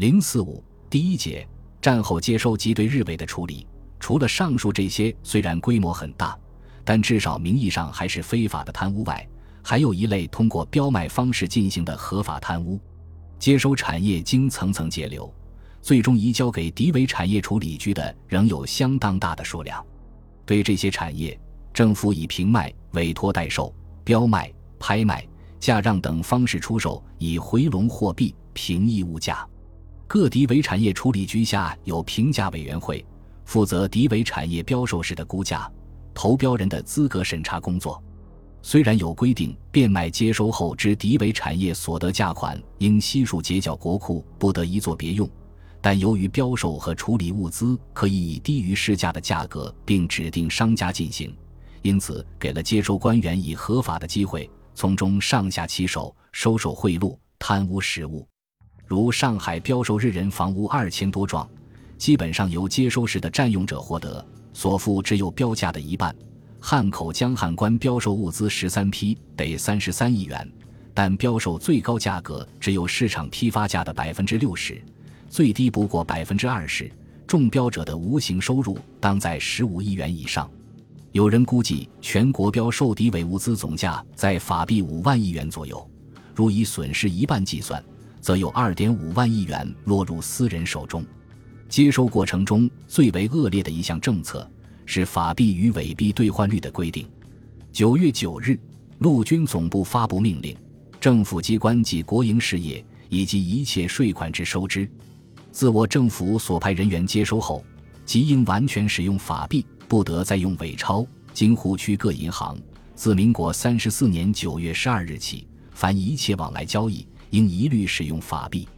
零四五第一节，战后接收及对日伪的处理。除了上述这些虽然规模很大，但至少名义上还是非法的贪污外，还有一类通过标卖方式进行的合法贪污。接收产业经层层截流，最终移交给敌伪产业处理局的仍有相当大的数量。对这些产业，政府以平卖、委托代售、标卖、拍卖、价让等方式出售，以回笼货币，平抑物价。各敌伪产业处理局下有评价委员会，负责敌伪产业标售时的估价、投标人的资格审查工作。虽然有规定，变卖接收后之敌伪产业所得价款应悉数结缴国库，不得一作别用，但由于标售和处理物资可以以低于市价的价格，并指定商家进行，因此给了接收官员以合法的机会，从中上下其手，收受贿赂、贪污实物。如上海标售日人房屋二千多幢，基本上由接收时的占用者获得，所付只有标价的一半。汉口江汉关标售物资十三批得三十三亿元，但标售最高价格只有市场批发价的百分之六十，最低不过百分之二十。中标者的无形收入当在十五亿元以上。有人估计，全国标售敌伪物资总价在法币五万亿元左右。如以损失一半计算，则有二点五万亿元落入私人手中。接收过程中最为恶劣的一项政策。是法币与伪币兑换率的规定。九月九日，陆军总部发布命令，政府机关及国营事业以及一切税款之收支，自我政府所派人员接收后，即应完全使用法币，不得再用伪钞。京沪区各银行自民国三十四年九月十二日起，凡一切往来交易，应一律使用法币。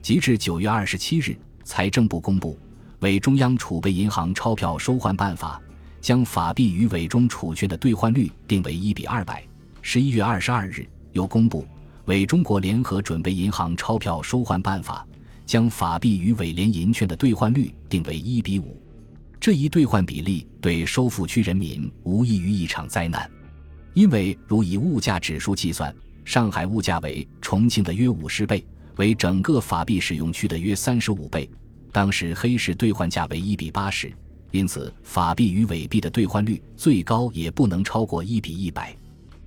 截至九月二十七日，财政部公布。伪中央储备银行钞票收换办法，将法币与伪中储券的兑换率定为一比二百。十一月二十二日又公布伪中国联合准备银行钞票收换办法，将法币与伪联银券的兑换率定为一比五。这一兑换比例对收付区人民无异于一场灾难，因为如以物价指数计算，上海物价为重庆的约五十倍，为整个法币使用区的约三十五倍。当时黑市兑换价为一比八十，因此法币与伪币的兑换率最高也不能超过一比一百。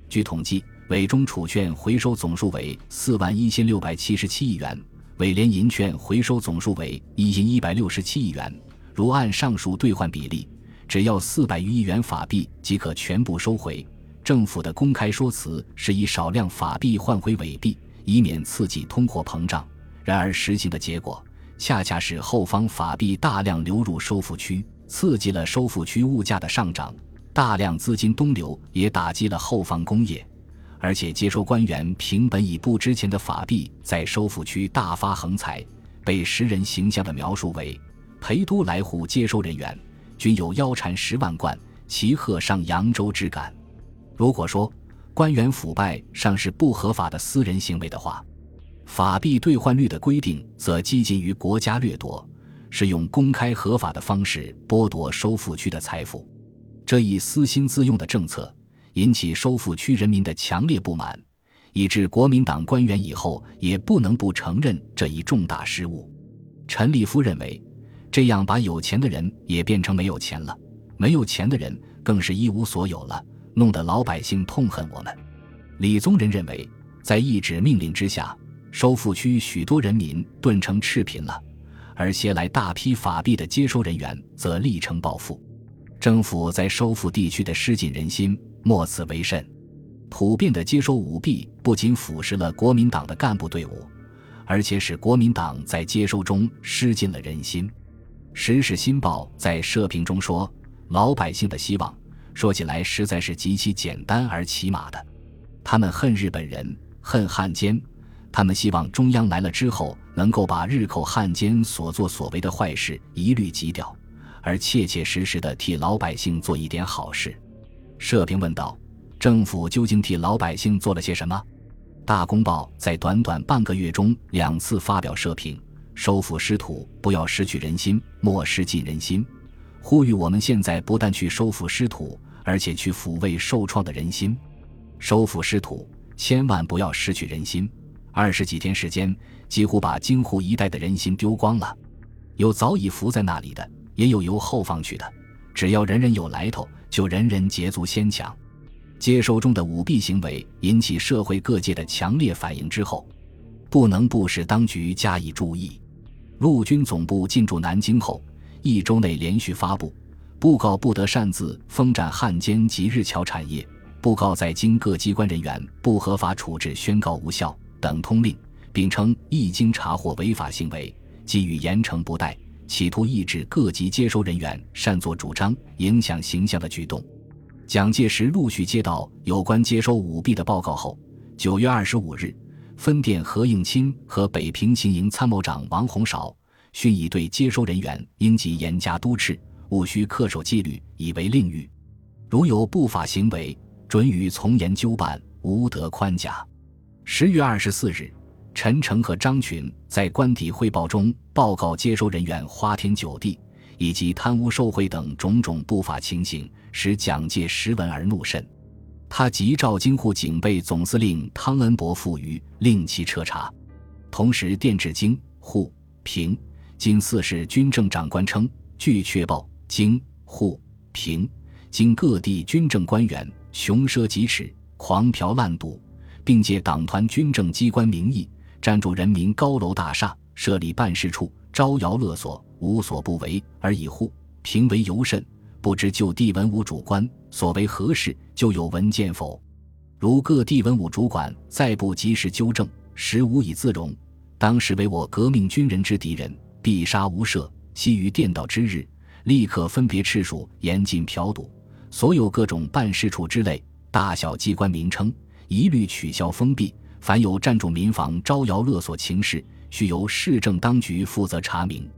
据统计，伪中储券回收总数为四万一千六百七十七亿元，伪联银券回收总数为一千一百六十七亿元。如按上述兑换比例，只要四百余亿元法币即可全部收回。政府的公开说辞是以少量法币换回伪币，以免刺激通货膨胀。然而实行的结果。恰恰是后方法币大量流入收付区，刺激了收付区物价的上涨；大量资金东流也打击了后方工业。而且接收官员凭本已不值钱的法币在收付区大发横财，被时人形象的描述为“陪都来沪接收人员均有腰缠十万贯，骑鹤上扬州之感”。如果说官员腐败尚是不合法的私人行为的话，法币兑换率的规定则接近于国家掠夺，是用公开合法的方式剥夺收付区的财富。这一私心自用的政策引起收付区人民的强烈不满，以致国民党官员以后也不能不承认这一重大失误。陈立夫认为，这样把有钱的人也变成没有钱了，没有钱的人更是一无所有了，弄得老百姓痛恨我们。李宗仁认为，在一纸命令之下。收复区许多人民顿成赤贫了，而携来大批法币的接收人员则历成暴富。政府在收复地区的失尽人心，莫此为甚。普遍的接收舞弊不仅腐蚀了国民党的干部队伍，而且使国民党在接收中失尽了人心。《时事新报》在社评中说：“老百姓的希望，说起来实在是极其简单而起码的。他们恨日本人，恨汉奸。”他们希望中央来了之后，能够把日寇汉奸所作所为的坏事一律击掉，而切切实实的替老百姓做一点好事。社评问道：“政府究竟替老百姓做了些什么？”大公报在短短半个月中两次发表社评，收复失土，不要失去人心，莫失尽人心，呼吁我们现在不但去收复失土，而且去抚慰受创的人心。收复失土，千万不要失去人心。二十几天时间，几乎把京沪一带的人心丢光了。有早已伏在那里的，也有由后方去的。只要人人有来头，就人人捷足先抢。接收中的舞弊行为引起社会各界的强烈反应之后，不能不使当局加以注意。陆军总部进驻南京后，一周内连续发布布告，不得擅自封占汉奸及日侨产业；布告在京各机关人员不合法处置，宣告无效等通令，并称一经查获违法行为，给予严惩不贷，企图抑制各级接收人员擅作主张、影响形象的举动。蒋介石陆续接到有关接收舞弊的报告后，九月二十五日，分电何应钦和北平行营参谋长王洪绍，训以对接收人员应即严加督斥，务须恪守纪律，以为令谕。如有不法行为，准予从严纠办，无得宽假。十月二十四日，陈诚和张群在官邸汇报中报告接收人员花天酒地。以及贪污受贿等种种不法情形，使蒋介石闻而怒甚。他急召京沪警备总司令汤恩伯赴渝，令其彻查。同时电致京沪平京四市军政长官称，据确报，京沪平京各地军政官员穷奢极侈、狂嫖滥赌，并借党团军政机关名义占住人民高楼大厦，设立办事处，招摇勒索。无所不为，而以户平为尤甚。不知就地文武主官所为何事，就有文件否？如各地文武主管再不及时纠正，实无以自容。当时为我革命军人之敌人，必杀无赦。悉于电道之日，立刻分别赤数，严禁嫖赌。所有各种办事处之类大小机关名称，一律取消封闭。凡有占住民房、招摇勒索情事，须由市政当局负责查明。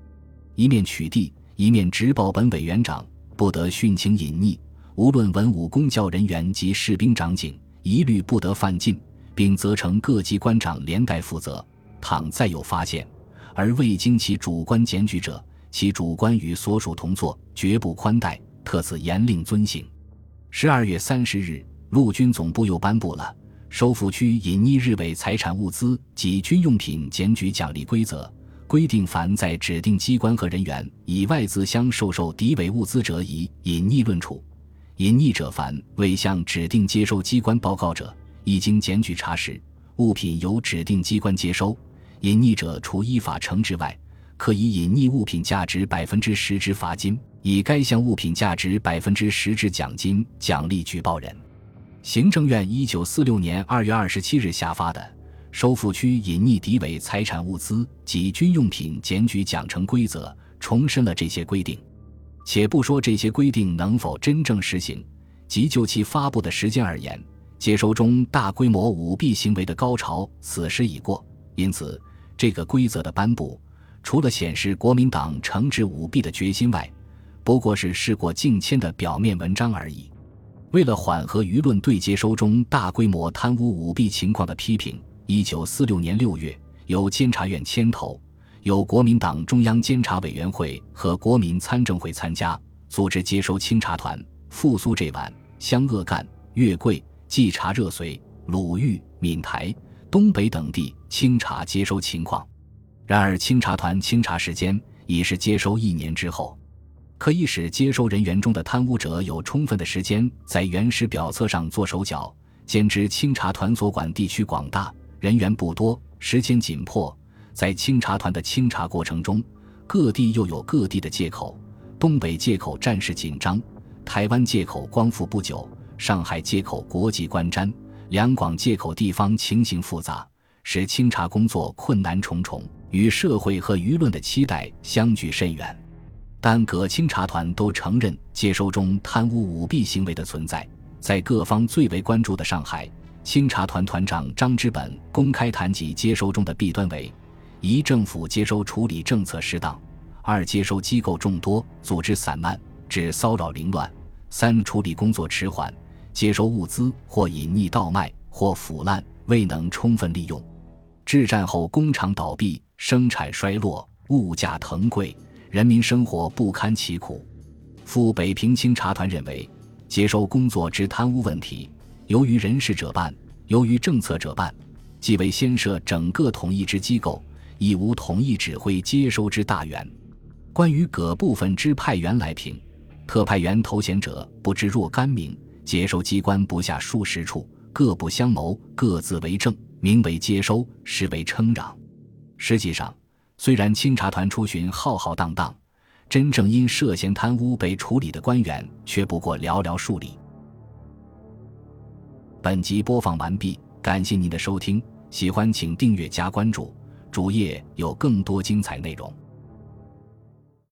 一面取缔，一面直报本委员长，不得殉情隐匿。无论文武公教人员及士兵长警，一律不得犯禁，并责成各级官长连带负责。倘再有发现，而未经其主观检举者，其主观与所属同作，绝不宽待。特此严令遵行。十二月三十日，陆军总部又颁布了收复区隐匿日伪财产物资及军用品检举奖励规则。规定，凡在指定机关和人员以外自乡受受敌伪物资者，以隐匿论处。隐匿者，凡未向指定接收机关报告者，一经检举查实，物品由指定机关接收，隐匿者除依法惩治外，可以隐匿物品价值百分之十之罚金，以该项物品价值百分之十之奖金奖励举报人。行政院一九四六年二月二十七日下发的。收复区隐匿敌伪财产物资及军用品检举奖惩规则重申了这些规定，且不说这些规定能否真正实行，即就其发布的时间而言，接收中大规模舞弊行为的高潮此时已过。因此，这个规则的颁布，除了显示国民党惩治舞弊的决心外，不过是事过境迁的表面文章而已。为了缓和舆论对接收中大规模贪污舞弊情况的批评。一九四六年六月，由监察院牵头，由国民党中央监察委员会和国民参政会参加，组织接收清查团赴苏浙皖、湘鄂赣、粤桂、冀察热绥、鲁豫、闽台、东北等地清查接收情况。然而，清查团清查时间已是接收一年之后，可以使接收人员中的贪污者有充分的时间在原始表册上做手脚。兼之清查团所管地区广大。人员不多，时间紧迫，在清查团的清查过程中，各地又有各地的借口。东北借口战事紧张，台湾借口光复不久，上海借口国际观瞻，两广借口地方情形复杂，使清查工作困难重重，与社会和舆论的期待相距甚远。但各清查团都承认接收中贪污舞弊行为的存在，在各方最为关注的上海。清查团团长张之本公开谈及接收中的弊端为：一、政府接收处理政策失当；二、接收机构众多，组织散漫，致骚扰凌乱；三、处理工作迟缓，接收物资或隐匿倒卖，或腐烂，未能充分利用。至战后工厂倒闭，生产衰落，物价腾贵，人民生活不堪其苦。赴北平清查团认为，接收工作之贪污问题。由于人事者办，由于政策者办，即为先设整个统一之机构，亦无统一指挥接收之大员。关于各部分之派员来评，特派员头衔者不知若干名，接收机关不下数十处，各不相谋，各自为政，名为接收，实为称嚷。实际上，虽然清查团出巡浩浩荡荡，真正因涉嫌贪污被处理的官员却不过寥寥数例。本集播放完毕，感谢您的收听，喜欢请订阅加关注，主页有更多精彩内容。